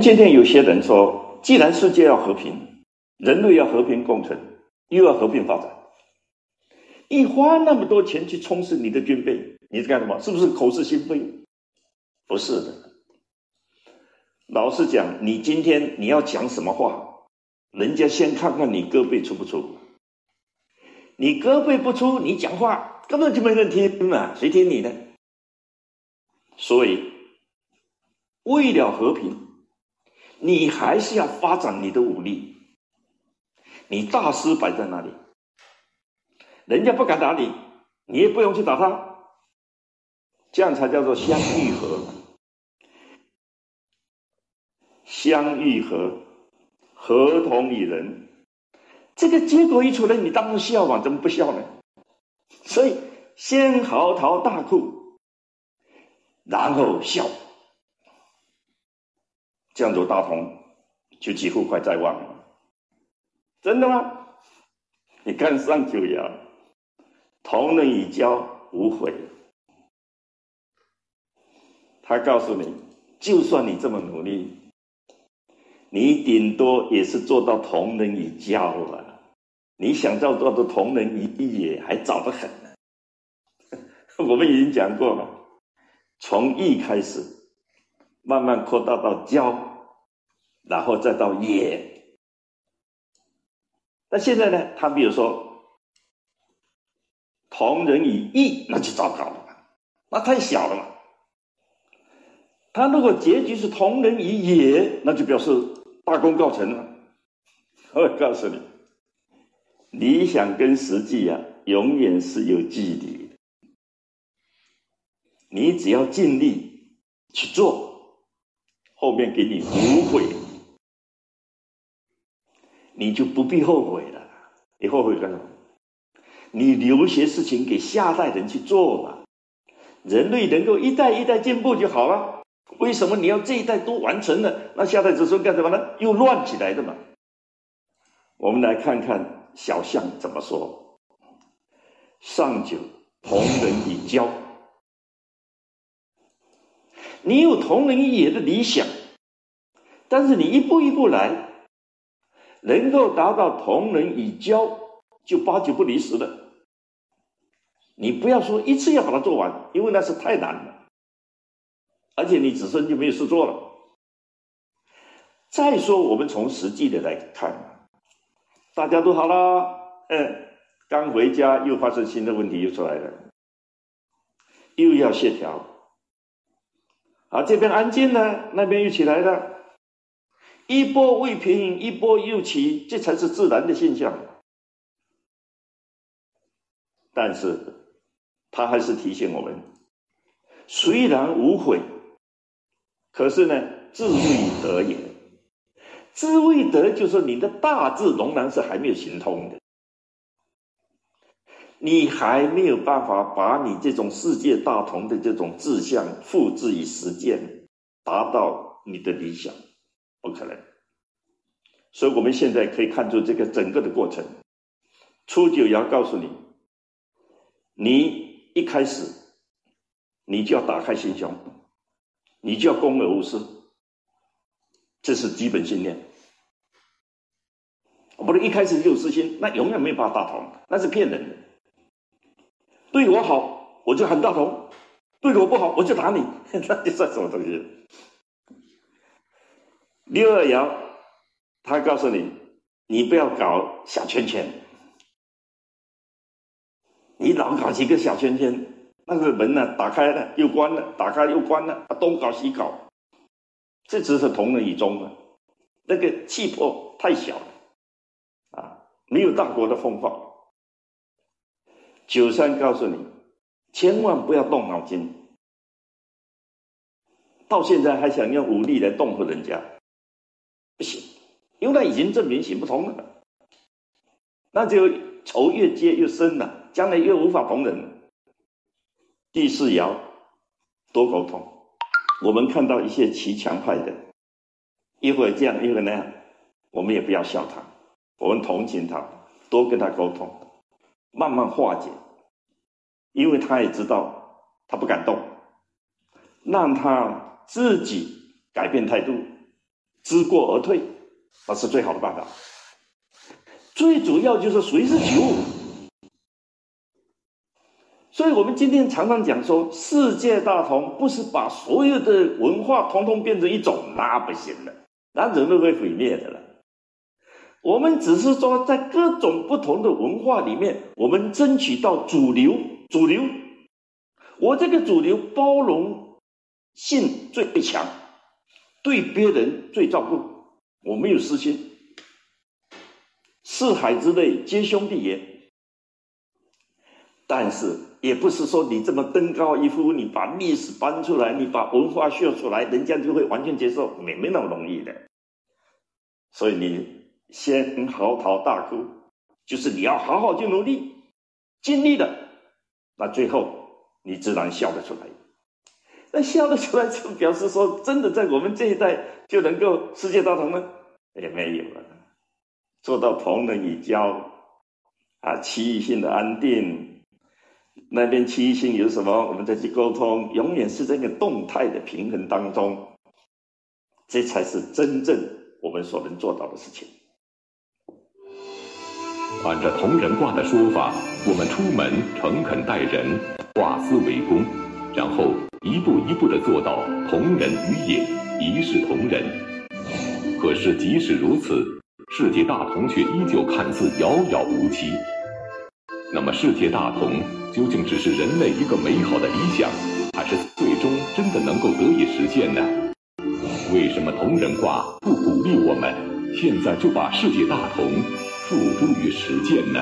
今天有些人说，既然世界要和平，人类要和平共存，又要和平发展，你花那么多钱去充实你的军备，你是干什么？是不是口是心非？不是的。老实讲，你今天你要讲什么话，人家先看看你胳膊出不出。你胳膊不出，你讲话根本就没人听嘛，谁听你的？所以，为了和平。你还是要发展你的武力，你大师摆在那里，人家不敢打你，你也不用去打他，这样才叫做相遇和，相遇和，合同与人，这个结果一出来，你当然笑嘛，怎么不笑呢？所以先嚎啕大哭，然后笑。这样做大同就几乎快在望了，真的吗？你看上九爻，同人以交无悔。他告诉你，就算你这么努力，你顶多也是做到同人以交了。你想要做到同人以义，还早得很。我们已经讲过了，从义开始。慢慢扩大到交，然后再到也。那现在呢？他比如说，同人以义，那就糟糕了，那太小了嘛。他如果结局是同人以也，那就表示大功告成了。我告诉你，理想跟实际啊，永远是有距离的。你只要尽力去做。后面给你无悔，你就不必后悔了。你后悔干什么？你留些事情给下代人去做吧。人类能够一代一代进步就好了。为什么你要这一代都完成了，那下代子孙干什么呢？又乱起来的嘛。我们来看看小象怎么说：上九，同人以交。你有同人也的理想，但是你一步一步来，能够达到同人以交，就八九不离十的。你不要说一次要把它做完，因为那是太难了，而且你子孙就没有事做了。再说，我们从实际的来看，大家都好了，嗯，刚回家又发生新的问题又出来了，又要协调。啊，这边安静了，那边又起来了，一波未平，一波又起，这才是自然的现象。但是，他还是提醒我们：虽然无悔，可是呢，志未得也。志未得，就是你的大志仍然是还没有行通的。你还没有办法把你这种世界大同的这种志向付之于实践，达到你的理想，不可能。所以，我们现在可以看出这个整个的过程。初九爻告诉你，你一开始，你就要打开心胸，你就要公而无私，这是基本信念。不能一开始就有私心，那永远没有办法大同，那是骗人的。对我好，我就很大同；对我不好，我就打你。那你算什么东西？六二爻，他告诉你，你不要搞小圈圈，你老搞几个小圈圈，那个门呢，打开了又关了，打开又关了，东搞西搞，这只是同人以中了，那个气魄太小了，啊，没有大国的风范。九三告诉你，千万不要动脑筋。到现在还想用武力来动服人家，不行，因为他已经证明行不通了。那就仇越结越深了，将来越无法同人。第四爻，多沟通。我们看到一些骑墙派的，一会儿这样，一会儿那样，我们也不要笑他，我们同情他，多跟他沟通。慢慢化解，因为他也知道他不敢动，让他自己改变态度，知过而退，那是最好的办法。最主要就是随时觉悟。所以我们今天常常讲说，世界大同不是把所有的文化统统变成一种，那不行的，那人类会毁灭的了。我们只是说，在各种不同的文化里面，我们争取到主流，主流。我这个主流包容性最强，对别人最照顾，我没有私心。四海之内皆兄弟也，但是也不是说你这么登高一呼，你把历史搬出来，你把文化秀出来，人家就会完全接受，没没那么容易的。所以你先嚎啕大哭，就是你要好好去努力，尽力的，那最后。你自然笑得出来，那笑得出来就表示说，真的在我们这一代就能够世界大同吗？也没有了，做到同人以交，啊，区域性的安定，那边区域性有什么，我们再去沟通，永远是这个动态的平衡当中，这才是真正我们所能做到的事情。按照同人卦的说法，我们出门诚恳待人，化思为公，然后一步一步地做到同人于也，一视同仁。可是即使如此，世界大同却依旧看似遥遥无期。那么世界大同究竟只是人类一个美好的理想，还是最终真的能够得以实现呢？为什么同人卦不鼓励我们现在就把世界大同？付诸于实践呢？